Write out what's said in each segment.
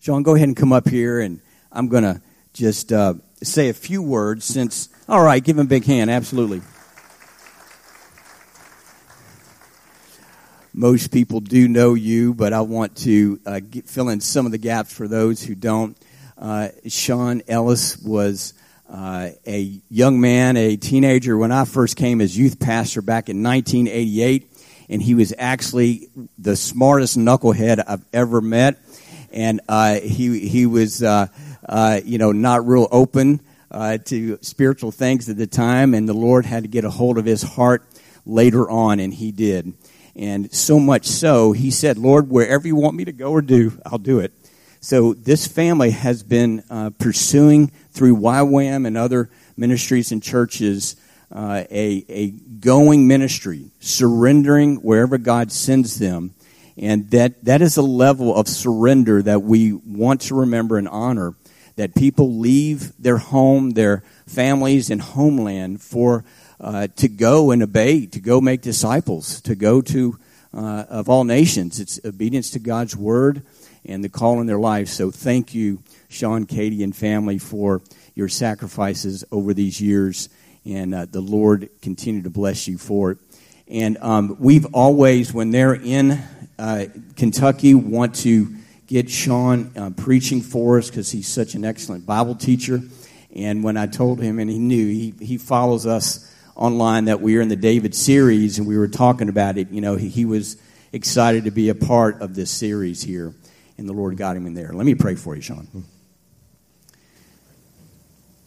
Sean, go ahead and come up here, and I'm going to just uh, say a few words since. All right, give him a big hand. Absolutely. Most people do know you, but I want to uh, get, fill in some of the gaps for those who don't. Uh, Sean Ellis was uh, a young man, a teenager, when I first came as youth pastor back in 1988, and he was actually the smartest knucklehead I've ever met. And uh, he he was uh, uh, you know not real open to spiritual things at the time, and the Lord had to get a hold of his heart later on, and he did. And so much so, he said, Lord, wherever you want me to go or do, I'll do it. So this family has been uh, pursuing through YWAM and other ministries and churches uh, a, a going ministry, surrendering wherever God sends them. And that, that is a level of surrender that we want to remember and honor. That people leave their home, their families, and homeland for uh, to go and obey, to go make disciples, to go to uh, of all nations. It's obedience to God's word and the call in their life. So thank you, Sean, Katie, and family for your sacrifices over these years, and uh, the Lord continue to bless you for it. And um, we've always, when they're in uh, Kentucky, want to get Sean uh, preaching for us because he's such an excellent Bible teacher. And when I told him, and he knew, he, he follows us online that we are in the David series and we were talking about it. You know, he, he was excited to be a part of this series here, and the Lord got him in there. Let me pray for you, Sean.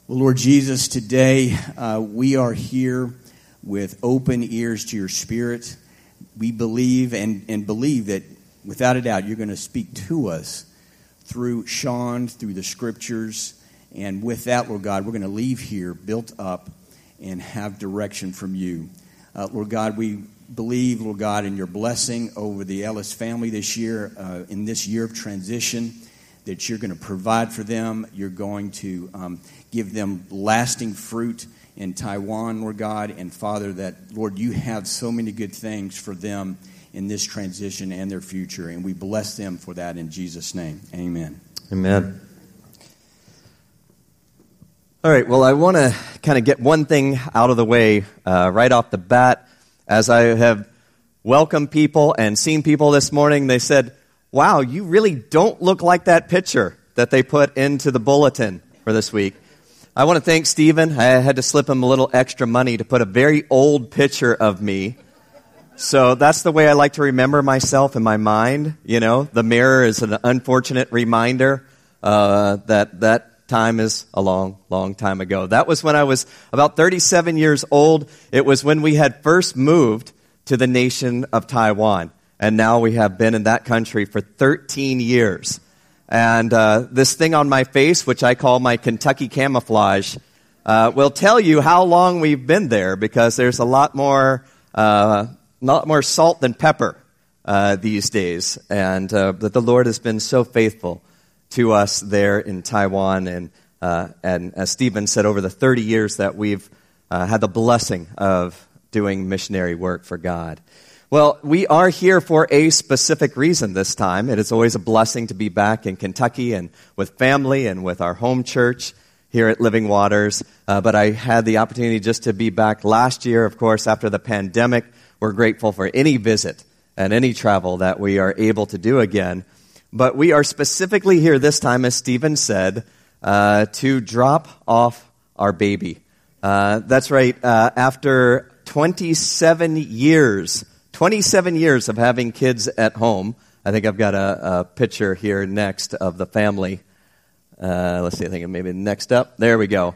Well, Lord Jesus, today uh, we are here with open ears to your spirit. We believe and, and believe that without a doubt you're going to speak to us through Sean, through the scriptures. And with that, Lord God, we're going to leave here built up and have direction from you. Uh, Lord God, we believe, Lord God, in your blessing over the Ellis family this year, uh, in this year of transition, that you're going to provide for them. You're going to um, give them lasting fruit in Taiwan, Lord God. And Father, that, Lord, you have so many good things for them in this transition and their future. And we bless them for that in Jesus' name. Amen. Amen. All right, well, I want to kind of get one thing out of the way uh, right off the bat. As I have welcomed people and seen people this morning, they said, Wow, you really don't look like that picture that they put into the bulletin for this week. I want to thank Stephen. I had to slip him a little extra money to put a very old picture of me. So that's the way I like to remember myself in my mind. You know, the mirror is an unfortunate reminder uh, that that time is a long, long time ago. That was when I was about 37 years old. It was when we had first moved to the nation of Taiwan. And now we have been in that country for 13 years. And uh, this thing on my face, which I call my Kentucky camouflage, uh, will tell you how long we've been there because there's a lot more, uh, more salt than pepper uh, these days. And uh, that the Lord has been so faithful to us there in Taiwan. And, uh, and as Stephen said, over the 30 years that we've uh, had the blessing of doing missionary work for God. Well, we are here for a specific reason this time. It is always a blessing to be back in Kentucky and with family and with our home church here at Living Waters. Uh, but I had the opportunity just to be back last year, of course, after the pandemic. We're grateful for any visit and any travel that we are able to do again. But we are specifically here this time, as Stephen said, uh, to drop off our baby. Uh, that's right. Uh, after 27 years, 27 years of having kids at home, I think I've got a, a picture here next of the family. Uh, let's see, I think maybe next up. There we go.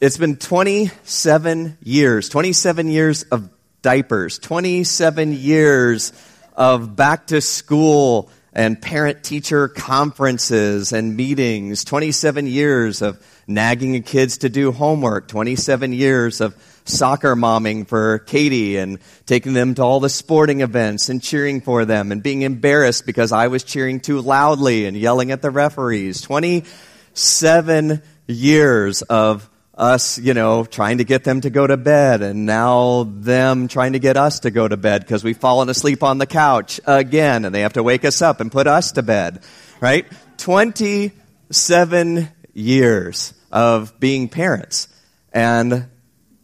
It's been 27 years, 27 years of diapers, 27 years of back to school and parent teacher conferences and meetings, 27 years of nagging kids to do homework, 27 years of soccer momming for Katie and taking them to all the sporting events and cheering for them and being embarrassed because I was cheering too loudly and yelling at the referees. 27 years of us, you know, trying to get them to go to bed, and now them trying to get us to go to bed because we've fallen asleep on the couch again, and they have to wake us up and put us to bed. right? 27 years of being parents. And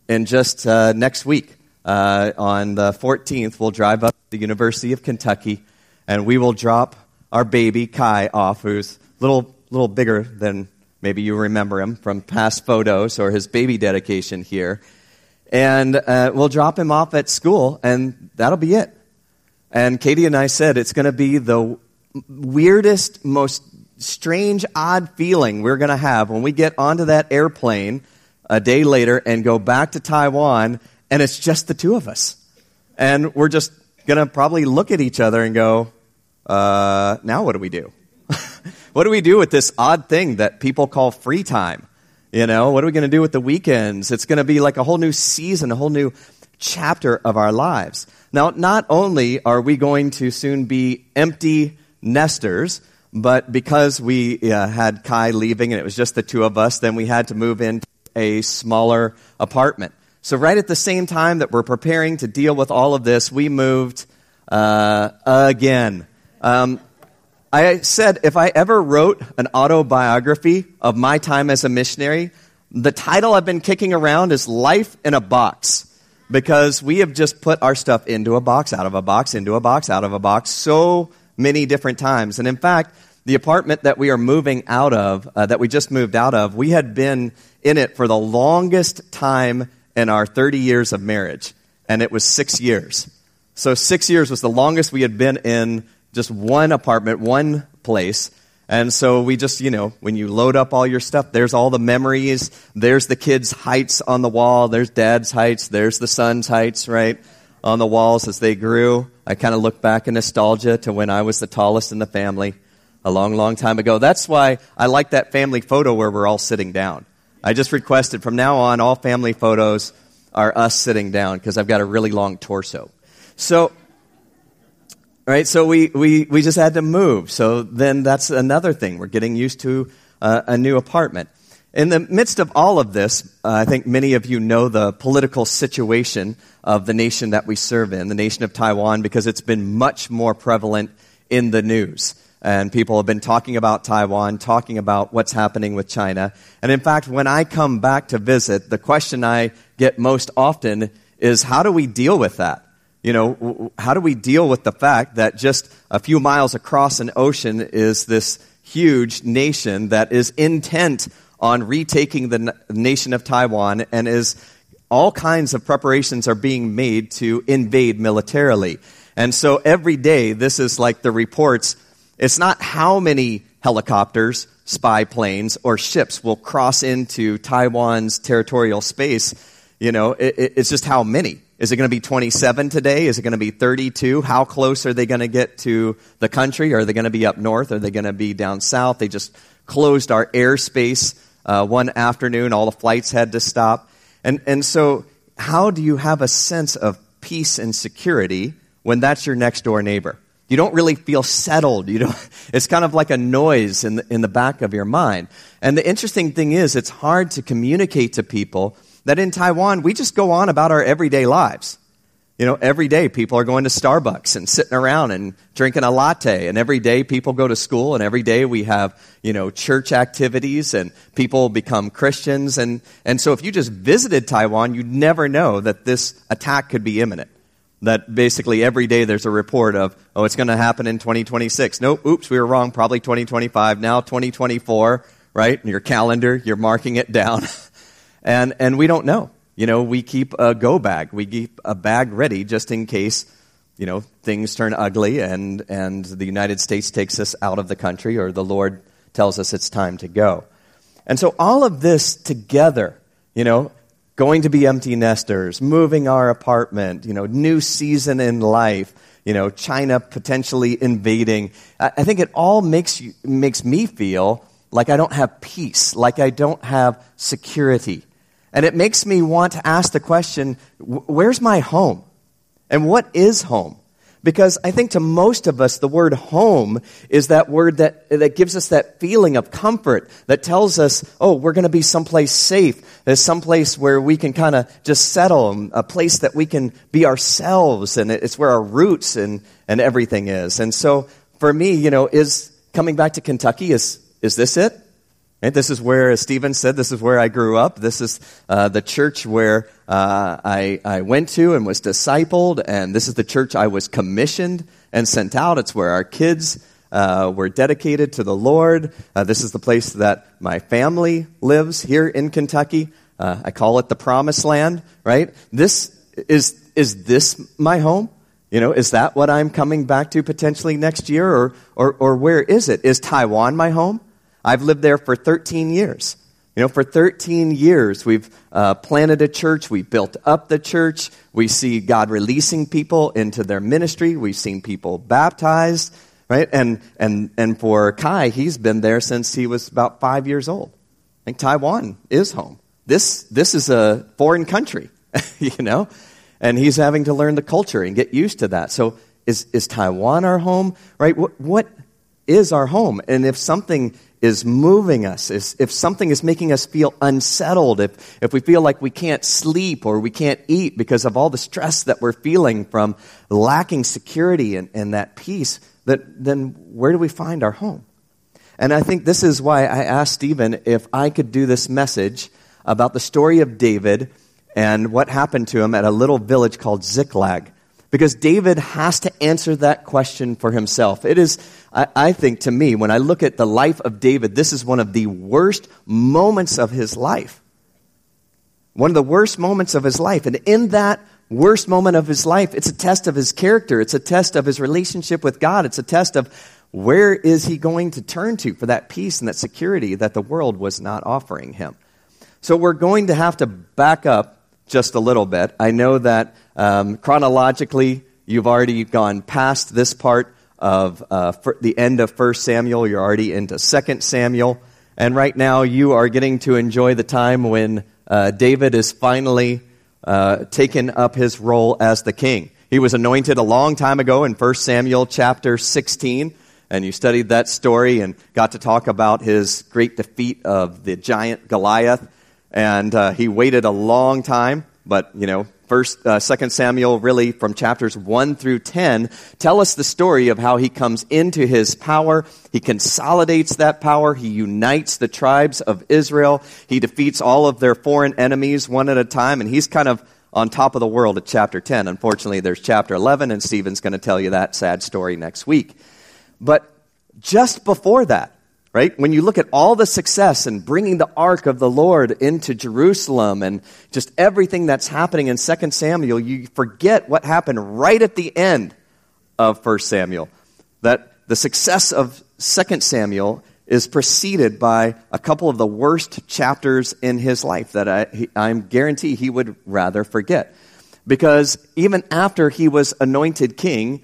in just uh, next week, uh, on the 14th, we'll drive up to the University of Kentucky and we will drop our baby Kai off, who's a little, little bigger than maybe you remember him from past photos or his baby dedication here. And uh, we'll drop him off at school, and that'll be it. And Katie and I said it's going to be the weirdest, most strange, odd feeling we're going to have when we get onto that airplane a day later and go back to Taiwan, and it's just the two of us. And we're just going to probably look at each other and go, uh, now what do we do? what do we do with this odd thing that people call free time? You know, what are we going to do with the weekends? It's going to be like a whole new season, a whole new chapter of our lives. Now, not only are we going to soon be empty nesters, but because we uh, had Kai leaving and it was just the two of us, then we had to move into a smaller apartment. So, right at the same time that we're preparing to deal with all of this, we moved uh, again. Um, I said if I ever wrote an autobiography of my time as a missionary, the title I've been kicking around is Life in a Box. Because we have just put our stuff into a box, out of a box, into a box, out of a box, so many different times. And in fact, the apartment that we are moving out of, uh, that we just moved out of, we had been in it for the longest time in our 30 years of marriage. And it was six years. So six years was the longest we had been in just one apartment, one place. And so we just, you know, when you load up all your stuff, there's all the memories. There's the kids' heights on the wall. There's dad's heights. There's the son's heights, right? On the walls as they grew. I kind of look back in nostalgia to when I was the tallest in the family a long, long time ago. That's why I like that family photo where we're all sitting down. I just requested from now on, all family photos are us sitting down because I've got a really long torso. So, right? So we, we, we just had to move. So then that's another thing. We're getting used to uh, a new apartment. In the midst of all of this, uh, I think many of you know the political situation of the nation that we serve in, the nation of Taiwan, because it's been much more prevalent in the news. And people have been talking about Taiwan, talking about what's happening with China. And in fact, when I come back to visit, the question I get most often is how do we deal with that? You know, how do we deal with the fact that just a few miles across an ocean is this huge nation that is intent on retaking the nation of Taiwan and is all kinds of preparations are being made to invade militarily. And so every day, this is like the reports. It's not how many helicopters, spy planes, or ships will cross into Taiwan's territorial space. You know, it, it's just how many. Is it going to be 27 today? Is it going to be 32? How close are they going to get to the country? Are they going to be up north? Are they going to be down south? They just closed our airspace uh, one afternoon. All the flights had to stop. And, and so, how do you have a sense of peace and security when that's your next door neighbor? You don't really feel settled. You don't, it's kind of like a noise in the, in the back of your mind. And the interesting thing is, it's hard to communicate to people that in Taiwan, we just go on about our everyday lives. You know, every day people are going to Starbucks and sitting around and drinking a latte. And every day people go to school and every day we have, you know, church activities and people become Christians. And, and so if you just visited Taiwan, you'd never know that this attack could be imminent. That basically every day there's a report of, oh, it's going to happen in 2026. Nope, oops, we were wrong, probably 2025. Now 2024, right? Your calendar, you're marking it down. And, and we don't know. You know, we keep a go bag. We keep a bag ready just in case, you know, things turn ugly and, and the United States takes us out of the country or the Lord tells us it's time to go. And so all of this together, you know, going to be empty nesters, moving our apartment, you know, new season in life, you know, China potentially invading. I think it all makes you, makes me feel like I don't have peace, like I don't have security. And it makes me want to ask the question where's my home? And what is home? Because I think to most of us, the word home is that word that, that gives us that feeling of comfort, that tells us, oh, we're going to be someplace safe. There's someplace where we can kind of just settle, a place that we can be ourselves, and it's where our roots and, and everything is. And so for me, you know, is, coming back to Kentucky, is, is this it? This is where, as Stephen said, this is where I grew up. This is uh, the church where uh, I, I went to and was discipled, and this is the church I was commissioned and sent out. It's where our kids uh, were dedicated to the Lord. Uh, this is the place that my family lives here in Kentucky. Uh, I call it the promised land, right? This is, is this my home? You know, is that what I'm coming back to potentially next year? Or, or, or where is it? Is Taiwan my home? I've lived there for 13 years. You know, for 13 years, we've uh, planted a church. We built up the church. We see God releasing people into their ministry. We've seen people baptized, right? And, and, and for Kai, he's been there since he was about five years old. I think Taiwan is home. This, this is a foreign country, you know? And he's having to learn the culture and get used to that. So is, is Taiwan our home, right? What, what is our home? And if something is moving us, if something is making us feel unsettled, if, if we feel like we can't sleep or we can't eat because of all the stress that we're feeling from lacking security and, and that peace, that, then where do we find our home? And I think this is why I asked Stephen if I could do this message about the story of David and what happened to him at a little village called Ziklag. Because David has to answer that question for himself. It is, I, I, think to me, when I look at the life of David, this is one of the worst moments of his life. One of the worst moments of his life. And in that worst moment of his life, it's a test of his character. It's a test of his relationship with God. It's a test of where is he going to turn to for that peace and that security that the world was not offering him. So we're going to have to back up just a little bit. I know that um, chronologically, you've already gone past this part of uh, the end of 1 Samuel. You're already into 2 Samuel. And right now, you are getting to enjoy the time when uh, David is finally uh, taken up his role as the king. He was anointed a long time ago in 1 Samuel chapter 16. And you studied that story and got to talk about his great defeat of the giant Goliath and uh, he waited a long time. But you know, First, uh, Second Samuel, really from chapters one through ten, tell us the story of how he comes into his power. He consolidates that power. He unites the tribes of Israel. He defeats all of their foreign enemies one at a time, and he's kind of on top of the world at chapter 10. Unfortunately, there's chapter 11, and Stephen's going to tell you that sad story next week. But just before that, right? When you look at all the success and bringing the ark of the Lord into Jerusalem and just everything that's happening in 2 Samuel, you forget what happened right at the end of 1 Samuel. That the success of 2 Samuel is preceded by a couple of the worst chapters in his life that I, I'm guarantee he would rather forget. Because even after he was anointed king,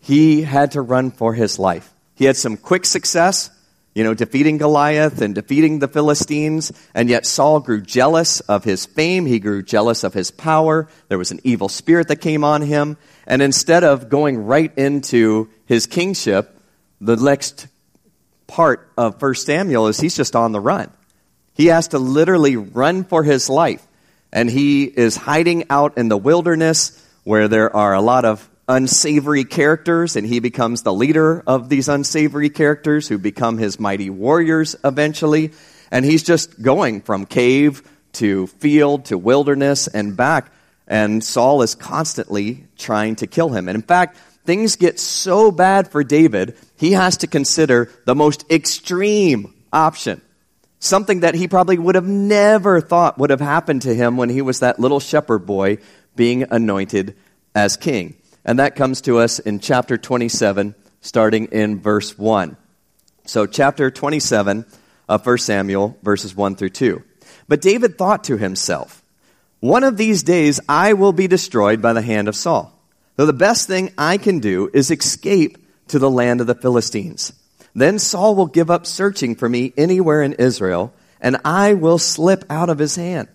he had to run for his life. He had some quick success, you know, defeating Goliath and defeating the Philistines. And yet Saul grew jealous of his fame. He grew jealous of his power. There was an evil spirit that came on him. And instead of going right into his kingship, the next part of 1 Samuel is he's just on the run. He has to literally run for his life. And he is hiding out in the wilderness where there are a lot of unsavory characters, and he becomes the leader of these unsavory characters who become his mighty warriors eventually. And he's just going from cave to field to wilderness and back. And Saul is constantly trying to kill him. And in fact, things get so bad for David, he has to consider the most extreme option. Something that he probably would have never thought would have happened to him when he was that little shepherd boy being anointed as king. And that comes to us in chapter 27, starting in verse 1. So, chapter 27 of 1 Samuel, verses 1 through 2. But David thought to himself, One of these days I will be destroyed by the hand of Saul. Though the best thing I can do is escape to the land of the Philistines. Then Saul will give up searching for me anywhere in Israel, and I will slip out of his hand.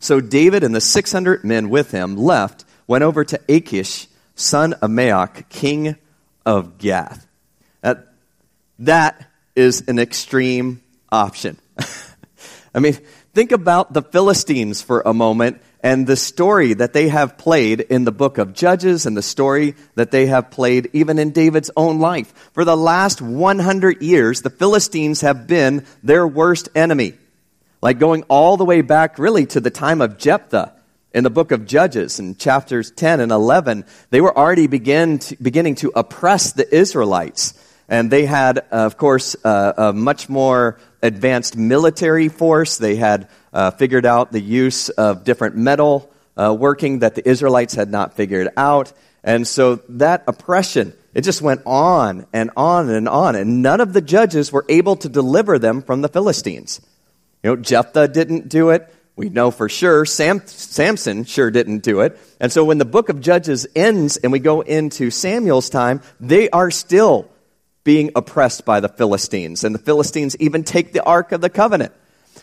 So David and the 600 men with him left, went over to Achish, son of Maoch, king of Gath. That, that is an extreme option. I mean, think about the Philistines for a moment and the story that they have played in the book of Judges and the story that they have played even in David's own life. For the last 100 years, the Philistines have been their worst enemy. Like going all the way back really to the time of Jephthah in the book of Judges in chapters 10 and 11, they were already begin to, beginning to oppress the Israelites. And they had, uh, of course, uh, a much more advanced military force. They had uh, figured out the use of different metal uh, working that the Israelites had not figured out. And so that oppression, it just went on and on and on. And none of the judges were able to deliver them from the Philistines. You know, Jephthah didn't do it. We know for sure Sam, Samson sure didn't do it. And so when the book of Judges ends and we go into Samuel's time, they are still being oppressed by the Philistines. And the Philistines even take the Ark of the Covenant.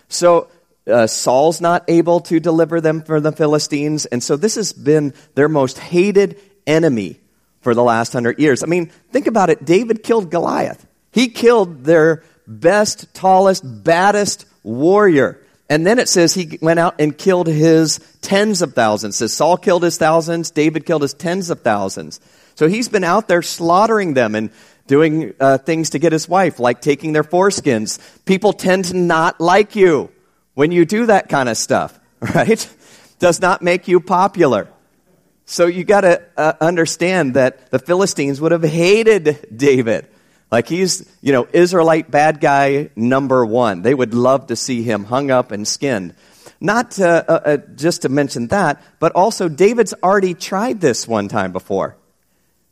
So uh, Saul's not able to deliver them from the Philistines. And so this has been their most hated enemy for the last hundred years. I mean, think about it. David killed Goliath. He killed their best, tallest, baddest warrior. And then it says he went out and killed his tens of thousands. It says Saul killed his thousands, David killed his tens of thousands. So he's been out there slaughtering them and doing uh, things to get his wife, like taking their foreskins. People tend to not like you when you do that kind of stuff, right? Does not make you popular. So you got to uh, understand that the Philistines would have hated David. Like he's, you know, Israelite bad guy number one. They would love to see him hung up and skinned. Not uh, uh, just to mention that, but also David's already tried this one time before.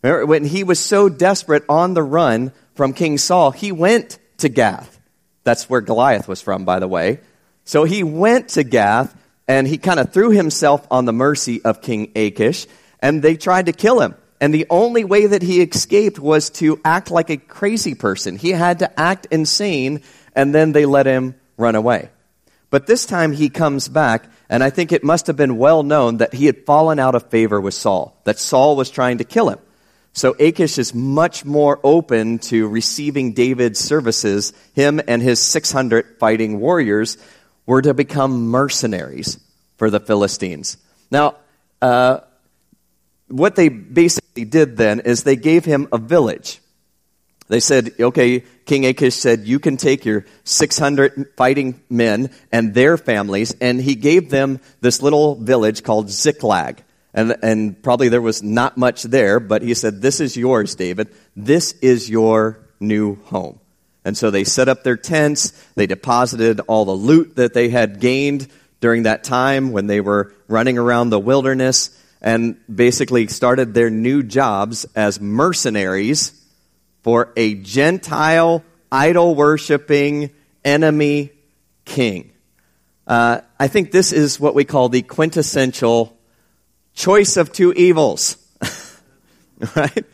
Remember, when he was so desperate on the run from King Saul, he went to Gath. That's where Goliath was from, by the way. So he went to Gath and he kind of threw himself on the mercy of King Achish and they tried to kill him. And the only way that he escaped was to act like a crazy person. He had to act insane and then they let him run away. But this time he comes back and I think it must have been well known that he had fallen out of favor with Saul, that Saul was trying to kill him. So Achish is much more open to receiving David's services, him and his 600 fighting warriors, were to become mercenaries for the Philistines. Now, uh, what they basically did then is they gave him a village. They said, okay, King Achish said, you can take your 600 fighting men and their families, and he gave them this little village called Ziklag. And, and probably there was not much there, but he said, this is yours, David. This is your new home. And so they set up their tents, they deposited all the loot that they had gained during that time when they were running around the wilderness, and basically started their new jobs as mercenaries for a Gentile, idol worshiping enemy king. Uh, I think this is what we call the quintessential choice of two evils. right?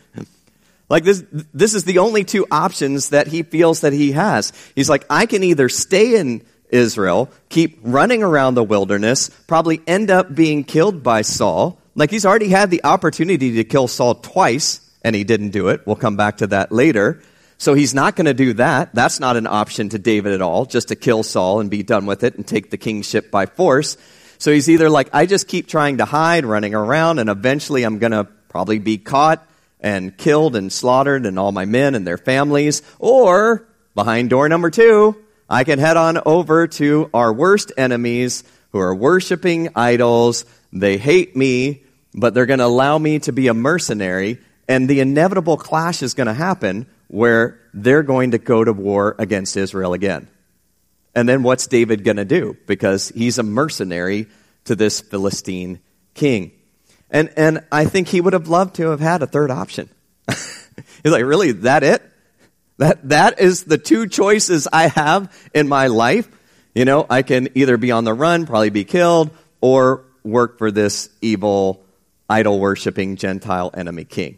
Like this, this is the only two options that he feels that he has. He's like, I can either stay in Israel, keep running around the wilderness, probably end up being killed by Saul. Like he's already had the opportunity to kill Saul twice, and he didn't do it. We'll come back to that later. So he's not going to do that. That's not an option to David at all, just to kill Saul and be done with it and take the kingship by force. So he's either like, I just keep trying to hide, running around, and eventually I'm going to probably be caught and killed and slaughtered and all my men and their families. Or, behind door number two, I can head on over to our worst enemies who are worshiping idols. They hate me, but they're going to allow me to be a mercenary. And the inevitable clash is going to happen where they're going to go to war against Israel again. And then what's David going to do? Because he's a mercenary to this Philistine king. And, and I think he would have loved to have had a third option. He's like, really, that it? That, that is the two choices I have in my life. You know, I can either be on the run, probably be killed, or work for this evil, idol worshiping Gentile enemy king.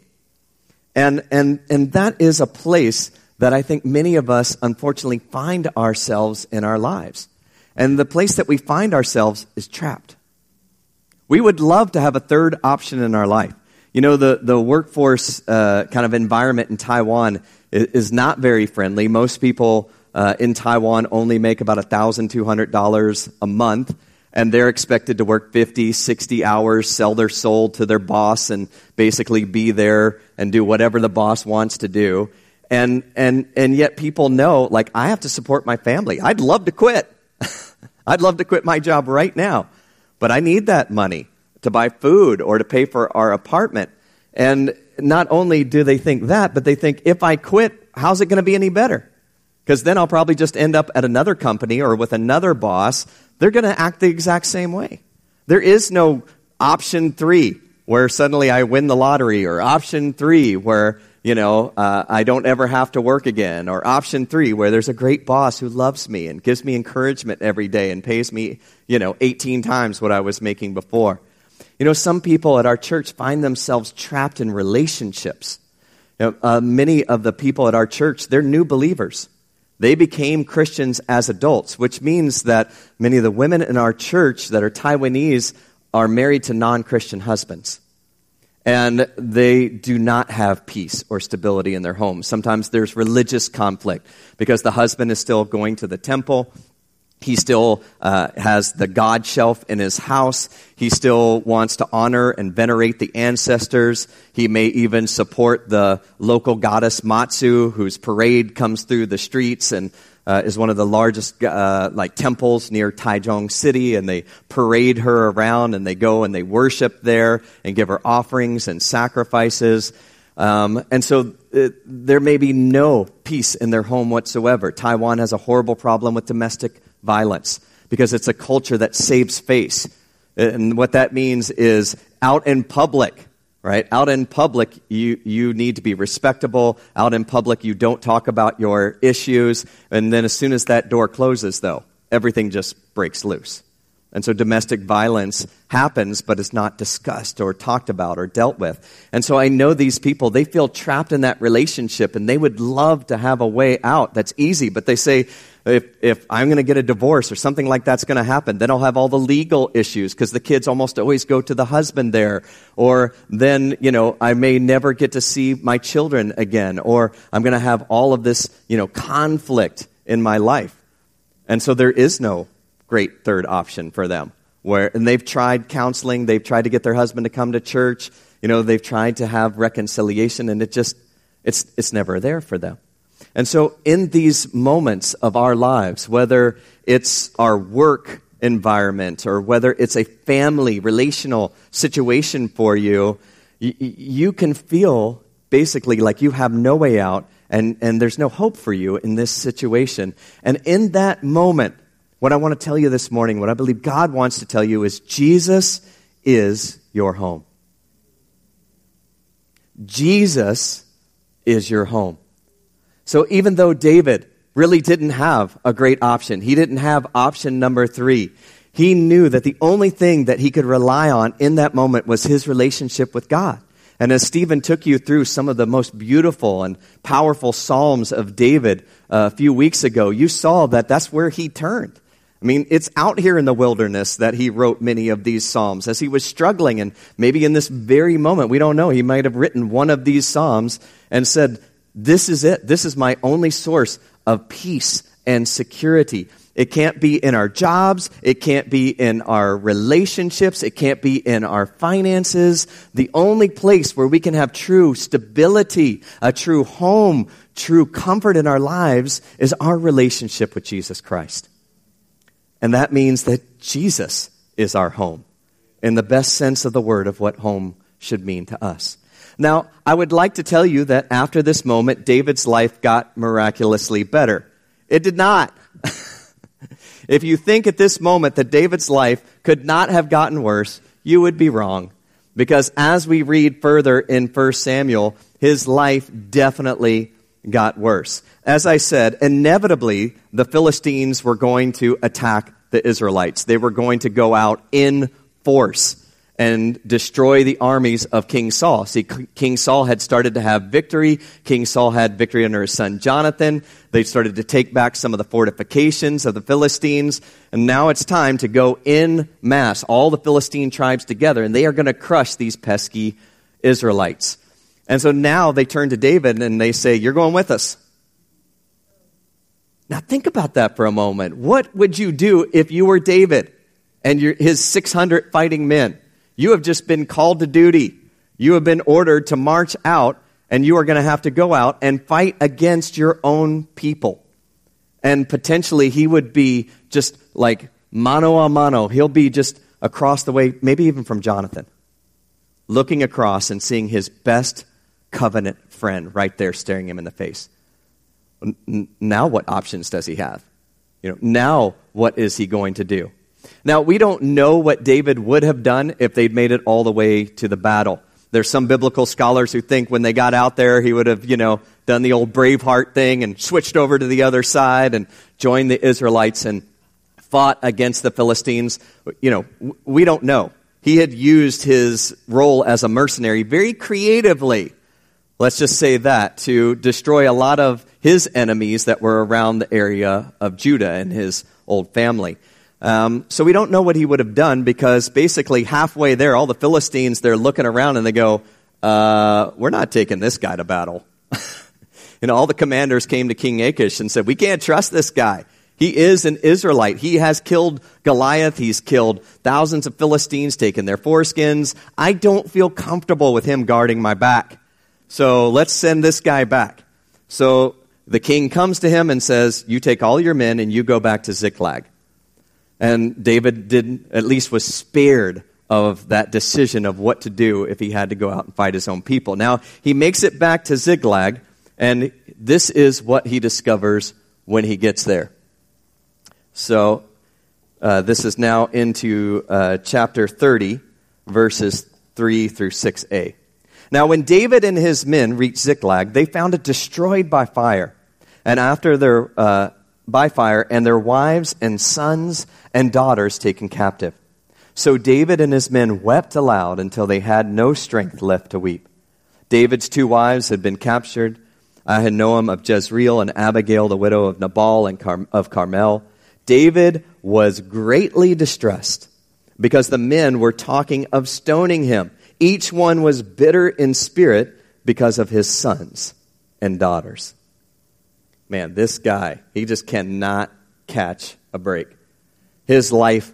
And, and, and that is a place that I think many of us unfortunately find ourselves in our lives. And the place that we find ourselves is trapped. We would love to have a third option in our life. You know, the, the workforce uh, kind of environment in Taiwan is, is not very friendly. Most people uh, in Taiwan only make about $1,200 a month. And they're expected to work 50, 60 hours, sell their soul to their boss, and basically be there and do whatever the boss wants to do. And, and, and yet people know, like, I have to support my family. I'd love to quit. I'd love to quit my job right now, but I need that money to buy food or to pay for our apartment. And not only do they think that, but they think if I quit, how's it going to be any better? Because then I'll probably just end up at another company or with another boss. They're going to act the exact same way. There is no option three where suddenly I win the lottery or option three where, you know, uh, I don't ever have to work again or option three where there's a great boss who loves me and gives me encouragement every day and pays me, you know, 18 times what I was making before. You know, some people at our church find themselves trapped in relationships. You know, uh, many of the people at our church, they're new believers. They became Christians as adults, which means that many of the women in our church that are Taiwanese are married to non Christian husbands. And they do not have peace or stability in their home. Sometimes there's religious conflict because the husband is still going to the temple he still uh, has the God shelf in his house. He still wants to honor and venerate the ancestors. He may even support the local goddess Matsu, whose parade comes through the streets and uh, is one of the largest uh, like temples near Taichung City. And they parade her around and they go and they worship there and give her offerings and sacrifices. Um, and so uh, there may be no peace in their home whatsoever. Taiwan has a horrible problem with domestic violence because it's a culture that saves face. And what that means is out in public, right? Out in public, you, you need to be respectable. Out in public, you don't talk about your issues. And then as soon as that door closes, though, everything just breaks loose. And so domestic violence happens, but it's not discussed or talked about or dealt with. And so I know these people, they feel trapped in that relationship and they would love to have a way out that's easy, but they say, if, if I'm going to get a divorce or something like that's going to happen, then I'll have all the legal issues because the kids almost always go to the husband there. Or then, you know, I may never get to see my children again. Or I'm going to have all of this, you know, conflict in my life. And so there is no great third option for them. Where, and they've tried counseling, they've tried to get their husband to come to church, you know, they've tried to have reconciliation, and it just, it's, it's never there for them. And so, in these moments of our lives, whether it's our work environment or whether it's a family relational situation for you, you, can feel basically like you have no way out and, and there's no hope for you in this situation. And in that moment, what I want to tell you this morning, what I believe God wants to tell you is Jesus is your home. Jesus is your home. So even though David really didn't have a great option, he didn't have option number three. He knew that the only thing that he could rely on in that moment was his relationship with God. And as Stephen took you through some of the most beautiful and powerful Psalms of David uh, a few weeks ago, you saw that that's where he turned. I mean, it's out here in the wilderness that he wrote many of these Psalms as he was struggling. And maybe in this very moment, we don't know, he might have written one of these Psalms and said, this is it. This is my only source of peace and security. It can't be in our jobs. It can't be in our relationships. It can't be in our finances. The only place where we can have true stability, a true home, true comfort in our lives is our relationship with Jesus Christ. And that means that Jesus is our home in the best sense of the word of what home should mean to us. Now, I would like to tell you that after this moment, David's life got miraculously better. It did not. if you think at this moment that David's life could not have gotten worse, you would be wrong. Because as we read further in 1 Samuel, his life definitely got worse. As I said, inevitably, the Philistines were going to attack the Israelites. They were going to go out in force and destroy the armies of King Saul. See, King Saul had started to have victory. King Saul had victory under his son Jonathan. They started to take back some of the fortifications of the Philistines. And now it's time to go in mass, all the Philistine tribes together, and they are going to crush these pesky Israelites. And so now they turn to David and they say, You're going with us. Now think about that for a moment. What would you do if you were David? and your, his 600 fighting men. You have just been called to duty. You have been ordered to march out, and you are going to have to go out and fight against your own people. And potentially, he would be just like mano a mano. He'll be just across the way, maybe even from Jonathan, looking across and seeing his best covenant friend right there staring him in the face. Now, what options does he have? You know, now what is he going to do? Now, we don't know what David would have done if they'd made it all the way to the battle. There's some biblical scholars who think when they got out there, he would have, you know, done the old Braveheart thing and switched over to the other side and joined the Israelites and fought against the Philistines. You know, we don't know. He had used his role as a mercenary very creatively let's just say that, to destroy a lot of his enemies that were around the area of Judah and his old family. Um, so we don't know what he would have done because basically halfway there, all the Philistines, they're looking around and they go, uh, we're not taking this guy to battle. and all the commanders came to King Achish and said, we can't trust this guy. He is an Israelite. He has killed Goliath. He's killed thousands of Philistines, taken their foreskins. I don't feel comfortable with him guarding my back. So let's send this guy back. So the king comes to him and says, You take all your men and you go back to Ziklag. And David did, at least was spared of that decision of what to do if he had to go out and fight his own people. Now, he makes it back to Ziklag, and this is what he discovers when he gets there. So, uh, this is now into uh, chapter 30, verses 3 through 6a. Now, when David and his men reached Ziklag, they found it destroyed by fire. And after their, uh, by fire, and their wives and sons and daughters taken captive. So David and his men wept aloud until they had no strength left to weep. David's two wives had been captured Ahinoam of Jezreel and Abigail, the widow of Nabal and Car- of Carmel. David was greatly distressed because the men were talking of stoning him. Each one was bitter in spirit because of his sons and daughters. Man, this guy, he just cannot catch a break. His life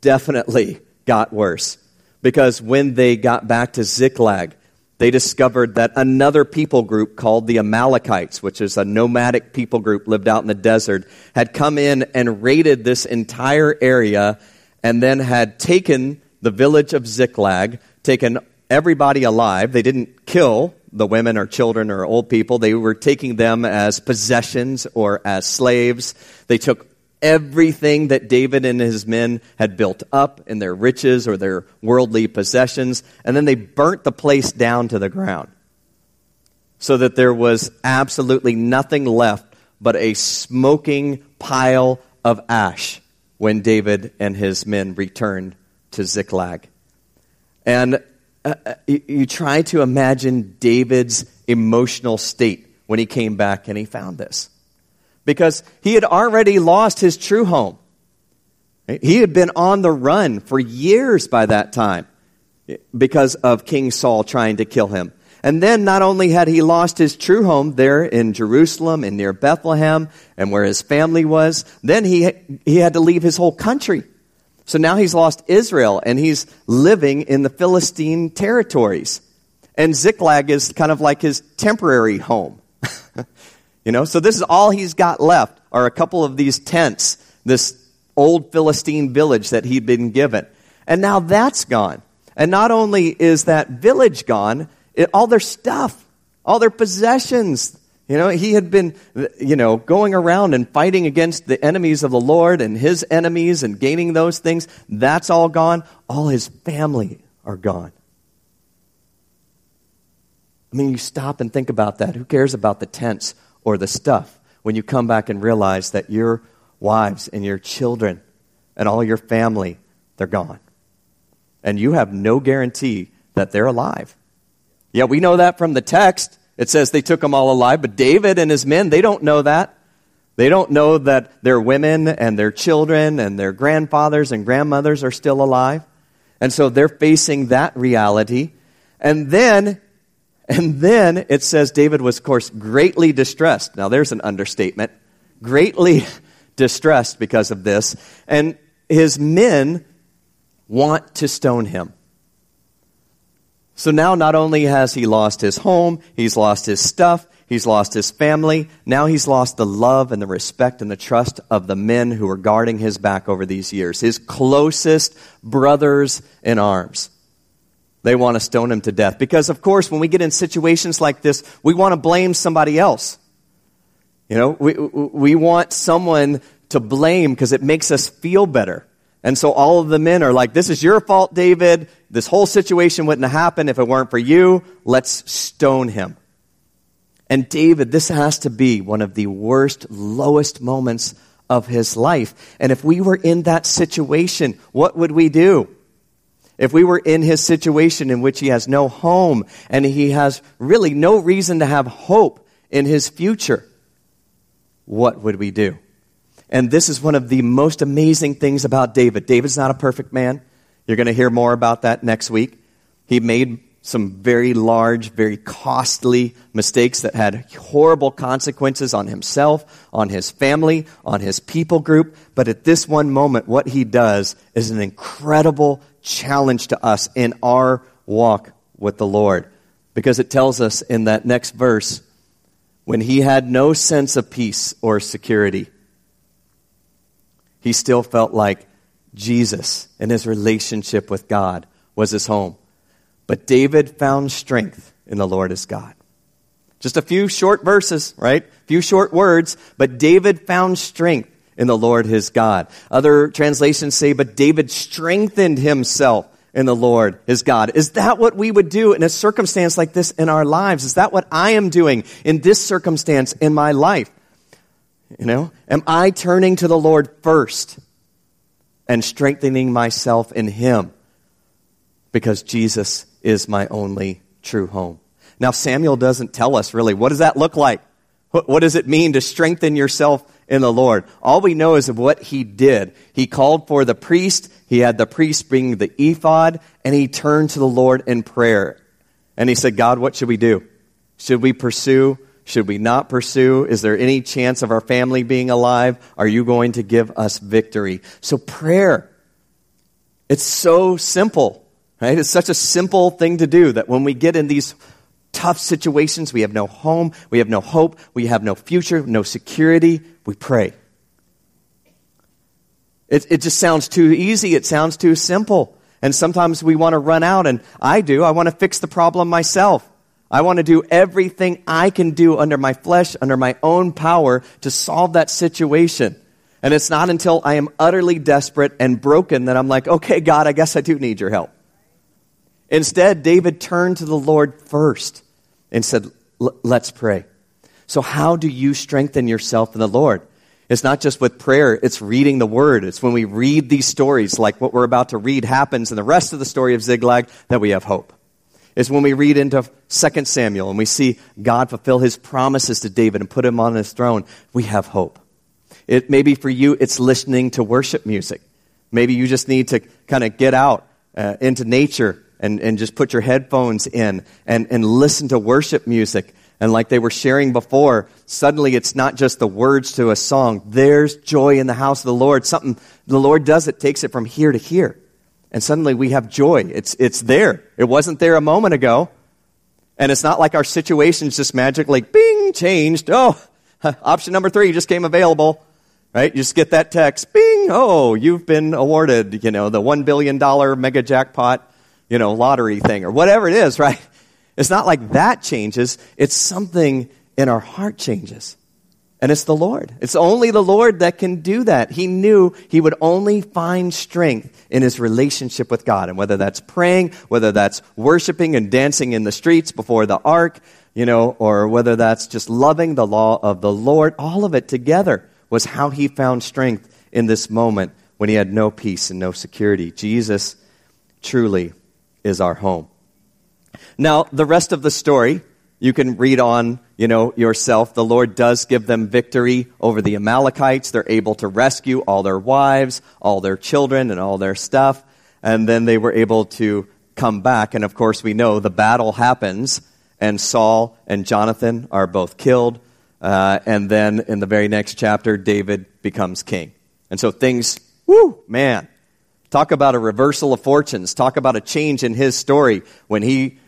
definitely got worse because when they got back to Ziklag, they discovered that another people group called the Amalekites, which is a nomadic people group lived out in the desert, had come in and raided this entire area and then had taken the village of Ziklag, taken everybody alive. They didn't kill the women or children or old people. They were taking them as possessions or as slaves. They took everything that David and his men had built up in their riches or their worldly possessions, and then they burnt the place down to the ground so that there was absolutely nothing left but a smoking pile of ash when David and his men returned to Ziklag. And uh, uh, you, you try to imagine David's emotional state when he came back and he found this. Because he had already lost his true home. He had been on the run for years by that time because of King Saul trying to kill him. And then not only had he lost his true home there in Jerusalem and near Bethlehem and where his family was, then he, he had to leave his whole country. So now he's lost Israel and he's living in the Philistine territories. And Ziklag is kind of like his temporary home. you know, so this is all he's got left are a couple of these tents, this old Philistine village that he'd been given. And now that's gone. And not only is that village gone, it, all their stuff, all their possessions, you know, he had been, you know, going around and fighting against the enemies of the Lord and his enemies and gaining those things. That's all gone. All his family are gone. I mean, you stop and think about that. Who cares about the tents or the stuff when you come back and realize that your wives and your children and all your family, they're gone. And you have no guarantee that they're alive. Yeah, we know that from the text. It says they took them all alive, but David and his men, they don't know that. They don't know that their women and their children and their grandfathers and grandmothers are still alive. And so they're facing that reality. And then, and then it says David was, of course, greatly distressed. Now there's an understatement. Greatly distressed because of this. And his men want to stone him. So now not only has he lost his home, he's lost his stuff, he's lost his family, now he's lost the love and the respect and the trust of the men who were guarding his back over these years, his closest brothers in arms. They want to stone him to death. Because, of course, when we get in situations like this, we want to blame somebody else. You know, we, we want someone to blame because it makes us feel better. And so all of the men are like, this is your fault, David. This whole situation wouldn't have happened if it weren't for you. Let's stone him. And David, this has to be one of the worst, lowest moments of his life. And if we were in that situation, what would we do? If we were in his situation in which he has no home and he has really no reason to have hope in his future, what would we do? And this is one of the most amazing things about David. David's not a perfect man. You're going to hear more about that next week. He made some very large, very costly mistakes that had horrible consequences on himself, on his family, on his people group. But at this one moment, what he does is an incredible challenge to us in our walk with the Lord. Because it tells us in that next verse, when he had no sense of peace or security, he still felt like Jesus and his relationship with God was his home. But David found strength in the Lord his God. Just a few short verses, right? A few short words, but David found strength in the Lord his God. Other translations say, but David strengthened himself in the Lord his God. Is that what we would do in a circumstance like this in our lives? Is that what I am doing in this circumstance in my life? You know, am I turning to the Lord first and strengthening myself in Him because Jesus is my only true home? Now, Samuel doesn't tell us really what does that look like? What, does it mean to strengthen yourself in the Lord? All we know is of what he did. He called for the priest. He had the priest bring the ephod and he turned to the Lord in prayer. And he said, God, what should we do? Should we pursue should we not pursue? Is there any chance of our family being alive? Are you going to give us victory? So prayer, it's so simple, right? It's such a simple thing to do that when we get in these tough situations, we have no home, we have no hope, we have no future, no security, we pray. It, it just sounds too easy. It sounds too simple. And sometimes we want to run out, and I do. I want to fix the problem myself. I want to do everything I can do under my flesh, under my own power to solve that situation. And it's not until I am utterly desperate and broken that I'm like, okay, God, I guess I do need your help. Instead, David turned to the Lord first and said, let's pray. So how do you strengthen yourself in the Lord? It's not just with prayer, it's reading the word. It's when we read these stories, like what we're about to read happens in the rest of the story of Ziklag, that we have hope is when we read into 2 Samuel and we see God fulfill his promises to David and put him on his throne, we have hope. It maybe for you it's listening to worship music. Maybe you just need to kind of get out uh, into nature and, and just put your headphones in and, and listen to worship music. And like they were sharing before, suddenly it's not just the words to a song. There's joy in the house of the Lord. Something the Lord does, it takes it from here to here. And suddenly we have joy. It's, it's there. It wasn't there a moment ago. And it's not like our situation's just magically, bing, changed. Oh, option number three just came available. Right? You just get that text, bing, oh, you've been awarded, you know, the $1 billion mega jackpot, you know, lottery thing or whatever it is, right? It's not like that changes. It's something in our heart changes. And it's the Lord. It's only the Lord that can do that. He knew he would only find strength in his relationship with God. And whether that's praying, whether that's worshiping and dancing in the streets before the ark, you know, or whether that's just loving the law of the Lord, all of it together was how he found strength in this moment when he had no peace and no security. Jesus truly is our home. Now, the rest of the story you can read on, you know, yourself. The Lord does give them victory over the Amalekites. They're able to rescue all their wives, all their children, and all their stuff. And then they were able to come back. And of course, we know the battle happens, and Saul and Jonathan are both killed. Uh, and then in the very next chapter, David becomes king. And so things, whoo, man, Talk about a reversal of fortunes. Talk about a change in his story when he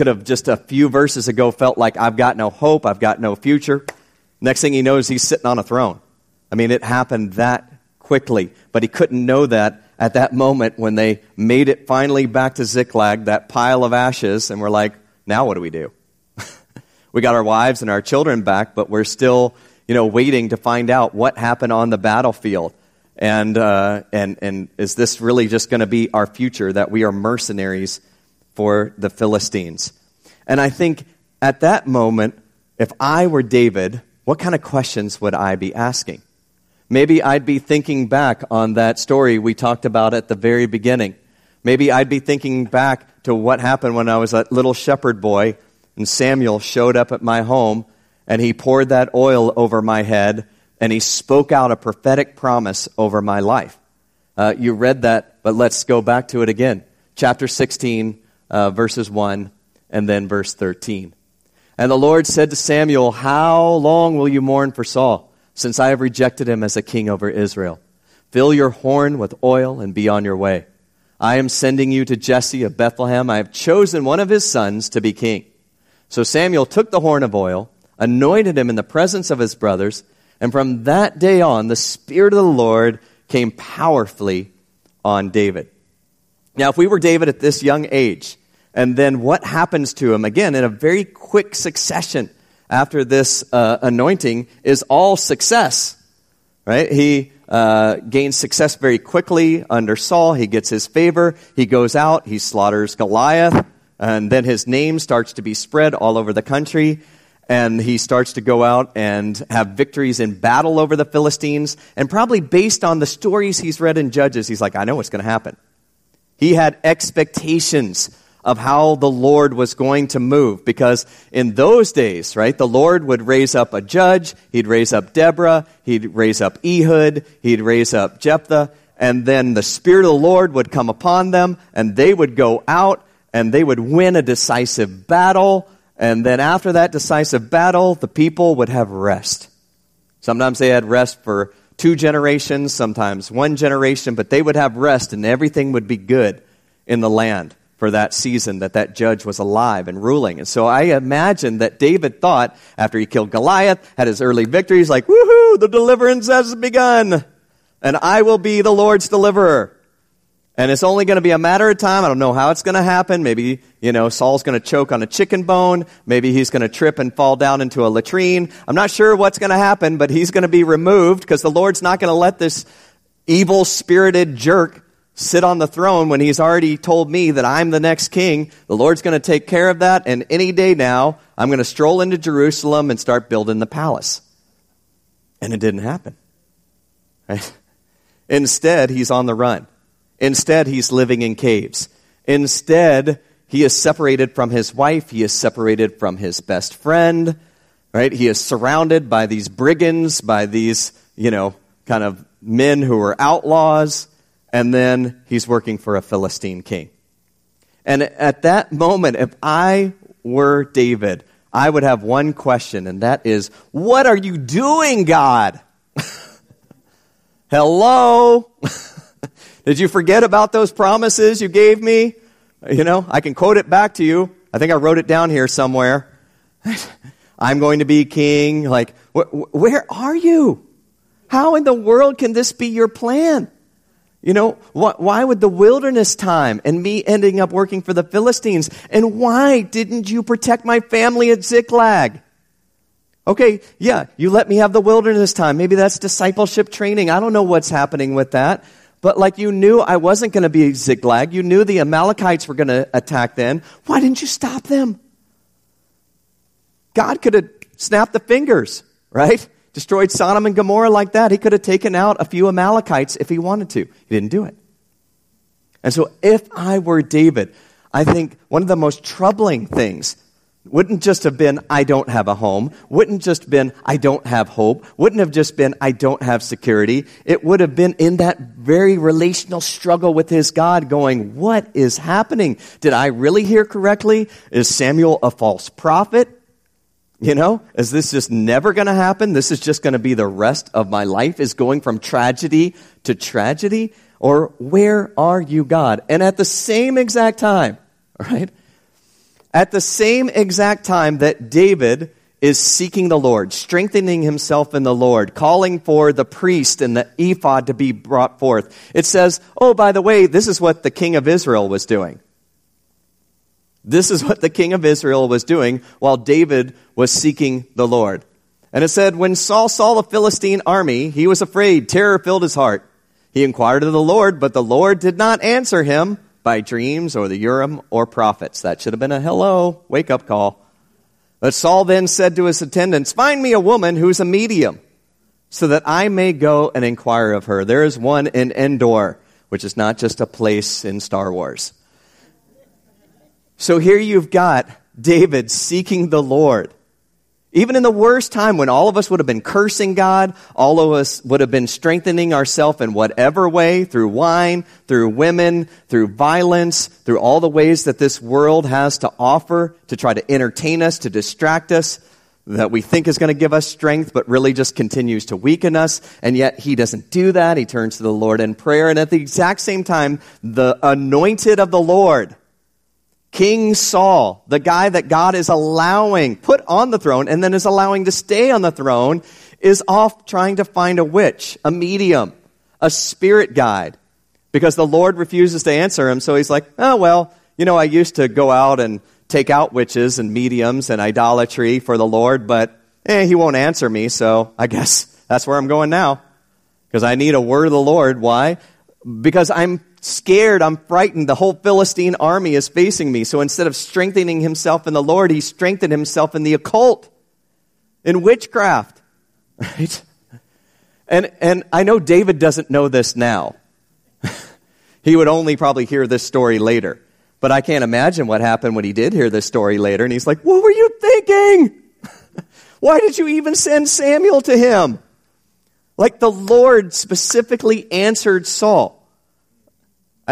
could have just a few verses ago felt like, I've got no hope, I've got no future. Next thing he knows, he's sitting on a throne. I mean, it happened that quickly, but he couldn't know that at that moment when they made it finally back to Ziklag, that pile of ashes, and we're like, now what do we do? we got our wives and our children back, but we're still, you know, waiting to find out what happened on the battlefield. And, uh, and, and is this really just going to be our future that we are mercenaries for the Philistines? And I think at that moment, if I were David, what kind of questions would I be asking? Maybe I'd be thinking back on that story we talked about at the very beginning. Maybe I'd be thinking back to what happened when I was a little shepherd boy and Samuel showed up at my home and he poured that oil over my head and he spoke out a prophetic promise over my life. Uh, you read that, but let's go back to it again. Chapter 16, uh, verses 1 and then verse 13. And the Lord said to Samuel, How long will you mourn for Saul, since I have rejected him as a king over Israel? Fill your horn with oil and be on your way. I am sending you to Jesse of Bethlehem. I have chosen one of his sons to be king. So Samuel took the horn of oil, anointed him in the presence of his brothers, and from that day on, the Spirit of the Lord came powerfully on David. Now, if we were David at this young age, and then what happens to him, again, in a very quick succession after this uh, anointing, is all success, right? He uh, gains success very quickly under Saul. He gets his favor. He goes out, he slaughters Goliath, and then his name starts to be spread all over the country and he starts to go out and have victories in battle over the Philistines. And probably based on the stories he's read in Judges, he's like, I know what's going to happen. He had expectations of how the Lord was going to move because in those days, right, the Lord would raise up a judge, he'd raise up Deborah, he'd raise up Ehud, he'd raise up Jephthah, and then the Spirit of the Lord would come upon them and they would go out and they would win a decisive battle and then after that decisive battle, the people would have rest. Sometimes they had rest for two generations, sometimes one generation, but they would have rest and everything would be good in the land for that season that that judge was alive and ruling. And so I imagine that David thought after he killed Goliath, had his early victories, like, woohoo, the deliverance has begun. And I will be the Lord's deliverer. And it's only going to be a matter of time. I don't know how it's going to happen. Maybe, you know, Saul's going to choke on a chicken bone. Maybe he's going to trip and fall down into a latrine. I'm not sure what's going to happen, but he's going to be removed because the Lord's not going to let this evil spirited jerk sit on the throne when he's already told me that I'm the next king. The Lord's going to take care of that. And any day now, I'm going to stroll into Jerusalem and start building the palace. And it didn't happen. Right? Instead, he's on the run. Instead, he's living in caves. Instead, he is separated from his wife. He is separated from his best friend. Right? He is surrounded by these brigands, by these, you know, kind of men who are outlaws. And then he's working for a Philistine king. And at that moment, if I were David, I would have one question, and that is, What are you doing, God? Hello? Did you forget about those promises you gave me? You know, I can quote it back to you. I think I wrote it down here somewhere. I'm going to be king. Like, wh- where are you? How in the world can this be your plan? You know, wh- why would the wilderness time and me ending up working for the Philistines? And why didn't you protect my family at Ziklag? Okay, yeah, you let me have the wilderness time. Maybe that's discipleship training. I don't know what's happening with that. But like you knew I wasn't going to be Ziklag. You knew the Amalekites were going to attack then. Why didn't you stop them? God could have snapped the fingers, right? Destroyed Sodom and Gomorrah like that. He could have taken out a few Amalekites if he wanted to. He didn't do it. And so if I were David, I think one of the most troubling things wouldn't just have been, I don't have a home. Wouldn't just been, I don't have hope. Wouldn't have just been, I don't have security. It would have been in that very relational struggle with his God going, what is happening? Did I really hear correctly? Is Samuel a false prophet? You know, is this just never going to happen? This is just going to be the rest of my life is going from tragedy to tragedy? Or where are you, God? And at the same exact time, right? At the same exact time that David is seeking the Lord, strengthening himself in the Lord, calling for the priest and the ephod to be brought forth. It says, oh, by the way, this is what the king of Israel was doing. This is what the king of Israel was doing while David was seeking the Lord. And it said, when Saul saw the Philistine army, he was afraid. Terror filled his heart. He inquired of the Lord, but the Lord did not answer him by dreams or the Urim or prophets. That should have been a hello, wake up call. But Saul then said to his attendants, Find me a woman who's a medium, so that I may go and inquire of her. There is one in Endor, which is not just a place in Star Wars. So here you've got David seeking the Lord. Even in the worst time when all of us would have been cursing God, all of us would have been strengthening ourselves in whatever way, through wine, through women, through violence, through all the ways that this world has to offer to try to entertain us, to distract us, that we think is going to give us strength, but really just continues to weaken us. And yet he doesn't do that. He turns to the Lord in prayer. And at the exact same time, the anointed of the Lord, King Saul, the guy that God is allowing put on the throne and then is allowing to stay on the throne, is off trying to find a witch, a medium, a spirit guide, because the Lord refuses to answer him. So he's like, oh, well, you know, I used to go out and take out witches and mediums and idolatry for the Lord, but eh, he won't answer me, so I guess that's where I'm going now. Because I need a word of the Lord. Why? Because I'm scared, I'm frightened. The whole Philistine army is facing me. So instead of strengthening himself in the Lord, he strengthened himself in the occult, in witchcraft. Right? And, and I know David doesn't know this now. he would only probably hear this story later. But I can't imagine what happened when he did hear this story later. And he's like, What were you thinking? Why did you even send Samuel to him? Like the Lord specifically answered Saul.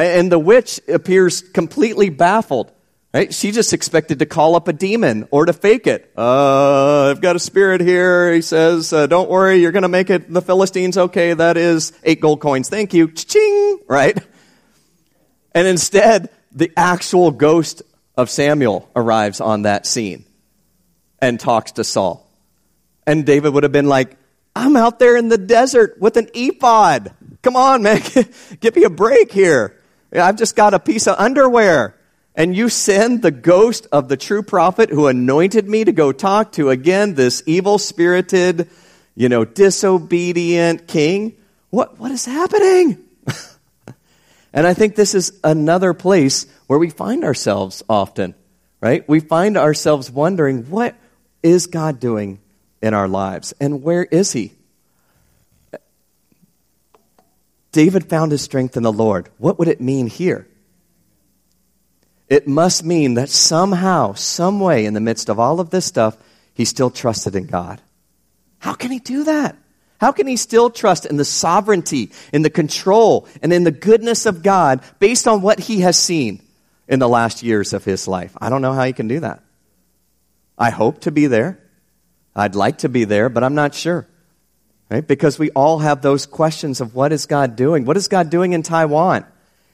And the witch appears completely baffled. Right? She just expected to call up a demon or to fake it. Uh, I've got a spirit here. He says, uh, don't worry, you're going to make it the Philistines okay. That is eight gold coins. Thank you. Ching! Right? And instead, the actual ghost of Samuel arrives on that scene and talks to Saul. And David would have been like, I'm out there in the desert with an ephod. Come on, man. Give me a break here. I've just got a piece of underwear. And you send the ghost of the true prophet who anointed me to go talk to again this evil spirited, you know, disobedient king. What, what is happening? and I think this is another place where we find ourselves often, right? We find ourselves wondering, what is God doing in our lives? And where is He? David found his strength in the Lord. What would it mean here? It must mean that somehow, some way, in the midst of all of this stuff, he still trusted in God. How can he do that? How can he still trust in the sovereignty, in the control, and in the goodness of God based on what he has seen in the last years of his life? I don't know how he can do that. I hope to be there. I'd like to be there, but I'm not sure. Right? Because we all have those questions of what is God doing? What is God doing in Taiwan?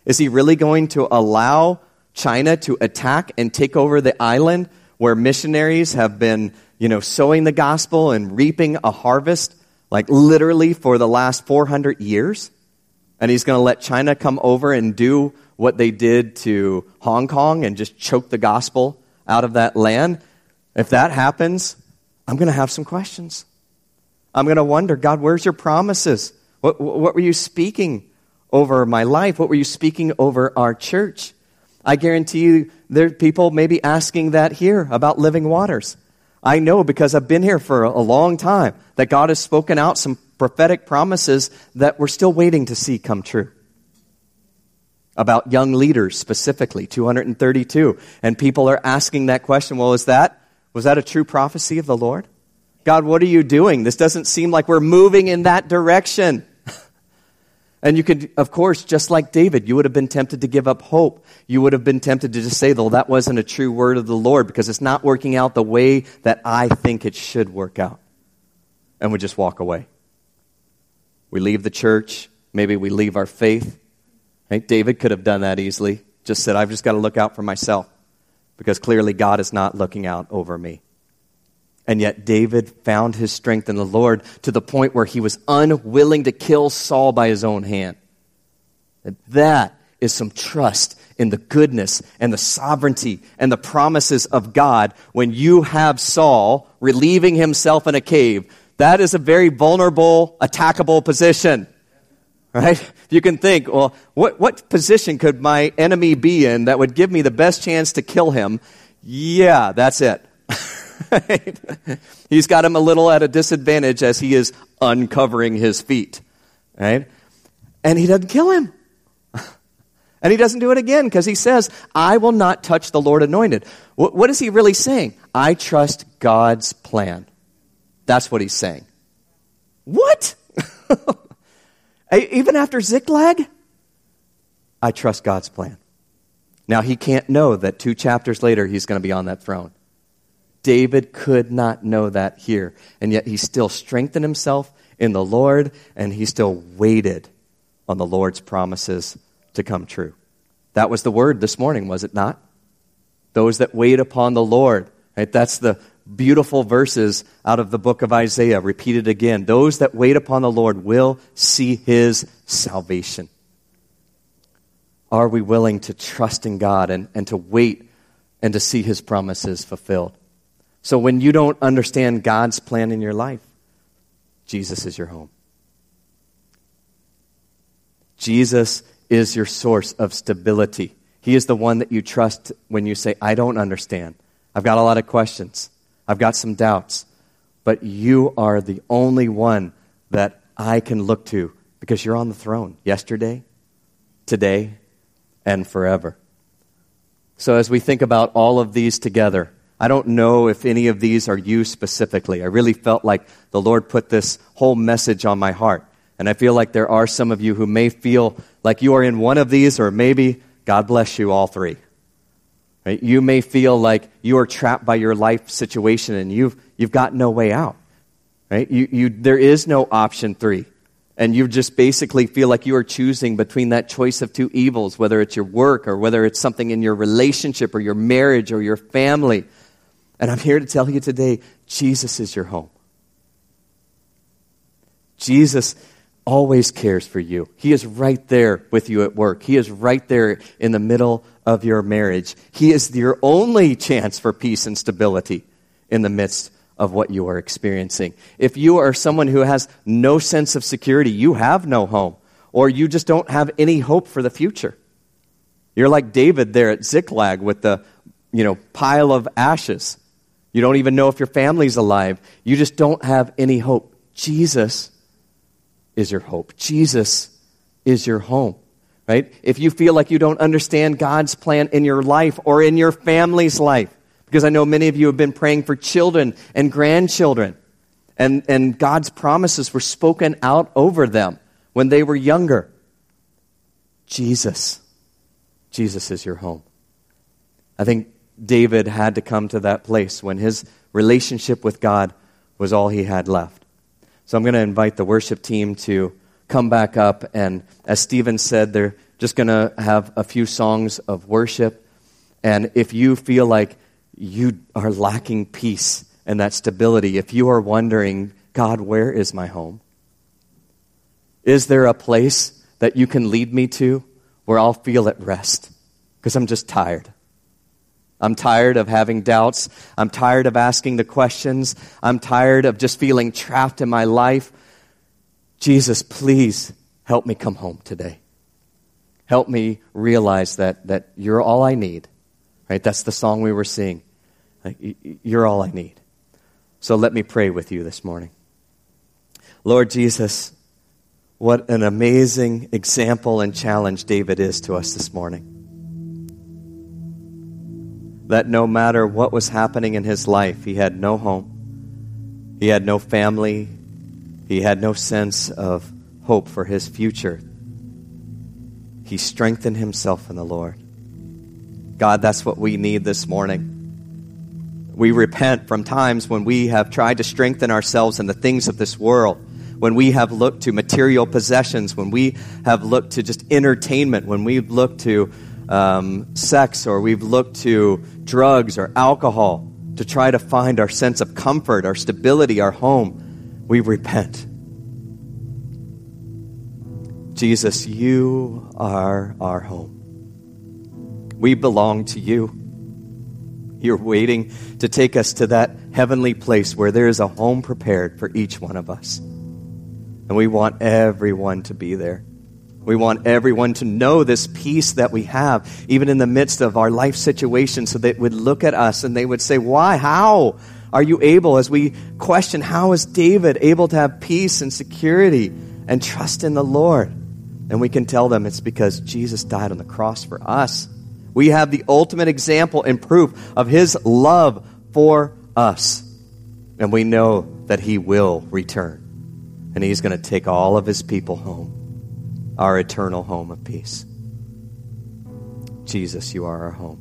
Is he really going to allow China to attack and take over the island where missionaries have been, you know, sowing the gospel and reaping a harvest like literally for the last 400 years? And he's going to let China come over and do what they did to Hong Kong and just choke the gospel out of that land? If that happens, I'm going to have some questions. I'm going to wonder, God, where's your promises? What, what were you speaking over my life? What were you speaking over our church? I guarantee you there are people maybe asking that here about living waters. I know because I've been here for a long time that God has spoken out some prophetic promises that we're still waiting to see come true. About young leaders specifically, 232. And people are asking that question, well, is that, was that a true prophecy of the Lord? God, what are you doing? This doesn't seem like we're moving in that direction. and you could, of course, just like David, you would have been tempted to give up hope. You would have been tempted to just say, though, that wasn't a true word of the Lord because it's not working out the way that I think it should work out. And we just walk away. We leave the church. Maybe we leave our faith. Right? David could have done that easily. Just said, I've just got to look out for myself because clearly God is not looking out over me. And yet David found his strength in the Lord to the point where he was unwilling to kill Saul by his own hand. And that is some trust in the goodness and the sovereignty and the promises of God when you have Saul relieving himself in a cave. That is a very vulnerable, attackable position. Right? You can think, well, what, what position could my enemy be in that would give me the best chance to kill him? Yeah, that's it. Right? He's got him a little at a disadvantage as he is uncovering his feet. Right? And he doesn't kill him. And he doesn't do it again because he says, I will not touch the Lord anointed. What, what is he really saying? I trust God's plan. That's what he's saying. What? Even after Ziklag? I trust God's plan. Now, he can't know that two chapters later he's going to be on that throne. David could not know that here. And yet he still strengthened himself in the Lord and he still waited on the Lord's promises to come true. That was the word this morning, was it not? Those that wait upon the Lord. Right? That's the beautiful verses out of the book of Isaiah, repeated again. Those that wait upon the Lord will see his salvation. Are we willing to trust in God and, and to wait and to see his promises fulfilled? So when you don't understand God's plan in your life, Jesus is your home. Jesus is your source of stability. He is the one that you trust when you say, I don't understand. I've got a lot of questions. I've got some doubts. But you are the only one that I can look to because you're on the throne yesterday, today, and forever. So as we think about all of these together, I don't know if any of these are you specifically. I really felt like the Lord put this whole message on my heart. And I feel like there are some of you who may feel like you are in one of these, or maybe, God bless you, all three. Right? You may feel like you are trapped by your life situation and you've, you've got no way out. Right? You, you, there is no option three. And you just basically feel like you are choosing between that choice of two evils, whether it's your work or whether it's something in your relationship or your marriage or your family. And I'm here to tell you today Jesus is your home. Jesus always cares for you. He is right there with you at work. He is right there in the middle of your marriage. He is your only chance for peace and stability in the midst of what you are experiencing. If you are someone who has no sense of security, you have no home, or you just don't have any hope for the future. You're like David there at Ziklag with the, you know, pile of ashes. You don't even know if your family's alive. You just don't have any hope. Jesus is your hope. Jesus is your home, right? If you feel like you don't understand God's plan in your life or in your family's life, because I know many of you have been praying for children and grandchildren, and, and God's promises were spoken out over them when they were younger. Jesus. Jesus is your home. I think David had to come to that place when his relationship with God was all he had left. So I'm going to invite the worship team to come back up. And as Stephen said, they're just going to have a few songs of worship. And if you feel like you are lacking peace and that stability, if you are wondering, God, where is my home? Is there a place that you can lead me to where I'll feel at rest? Because I'm just tired. I'm tired of having doubts. I'm tired of asking the questions. I'm tired of just feeling trapped in my life. Jesus, please help me come home today. Help me realize that, that you're all I need. Right? That's the song we were singing. You're all I need. So let me pray with you this morning. Lord Jesus, what an amazing example and challenge David is to us this morning that no matter what was happening in his life, he had no home, he had no family, he had no sense of hope for his future. He strengthened himself in the Lord. God, that's what we need this morning. We repent from times when we have tried to strengthen ourselves in the things of this world, when we have looked to material possessions, when we have looked to just entertainment, when we've looked to um, sex or we've looked to drugs or alcohol to try to find our sense of comfort, our stability, our home, we repent. Jesus, you are our home. We belong to you. You're waiting to take us to that heavenly place where there is a home prepared for each one of us. And we want everyone to be there. We want everyone to know this peace that we have, even in the midst of our life situation, so they would look at us and they would say, Why? How are you able? As we question, How is David able to have peace and security and trust in the Lord? And we can tell them it's because Jesus died on the cross for us. We have the ultimate example and proof of his love for us. And we know that he will return. And he's going to take all of his people home, our eternal home of peace. Jesus, you are our home.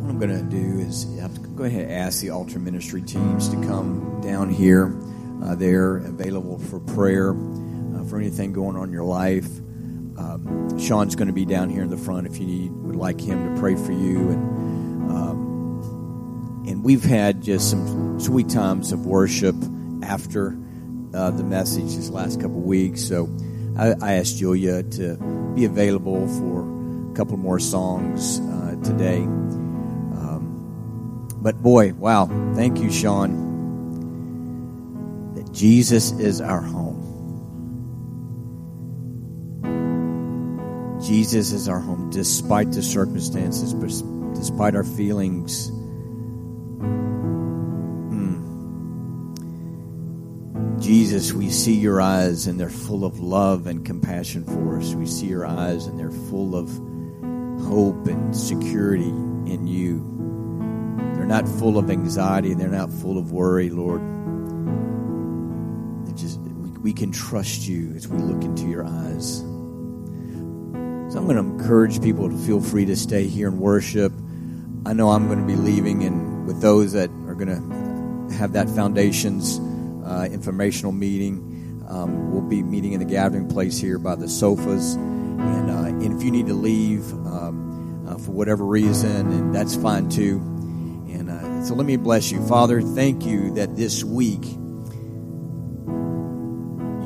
What I'm going to do is go ahead and ask the altar ministry teams to come down here. Uh, they're available for prayer, uh, for anything going on in your life. Um, Sean's going to be down here in the front if you need, would like him to pray for you. And um, and we've had just some sweet times of worship after uh, the message this last couple weeks. So I, I, asked Julia to be available for a couple more songs uh, today. Um, but boy, wow! Thank you, Sean. That Jesus is our home. Jesus is our home despite the circumstances, despite our feelings. Mm. Jesus, we see your eyes and they're full of love and compassion for us. We see your eyes and they're full of hope and security in you. They're not full of anxiety, they're not full of worry, Lord. Just we can trust you as we look into your eyes. So I'm going to encourage people to feel free to stay here and worship. I know I'm going to be leaving, and with those that are going to have that foundation's uh, informational meeting, um, we'll be meeting in the gathering place here by the sofas. And, uh, and if you need to leave um, uh, for whatever reason, and that's fine too. And uh, so let me bless you, Father. Thank you that this week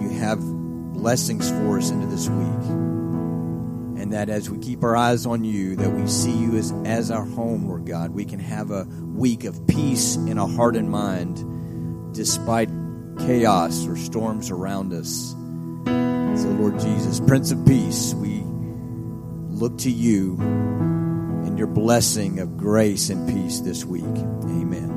you have blessings for us into this week and that as we keep our eyes on you, that we see you as, as our home, Lord God, we can have a week of peace in our heart and mind despite chaos or storms around us. So, Lord Jesus, Prince of Peace, we look to you and your blessing of grace and peace this week. Amen.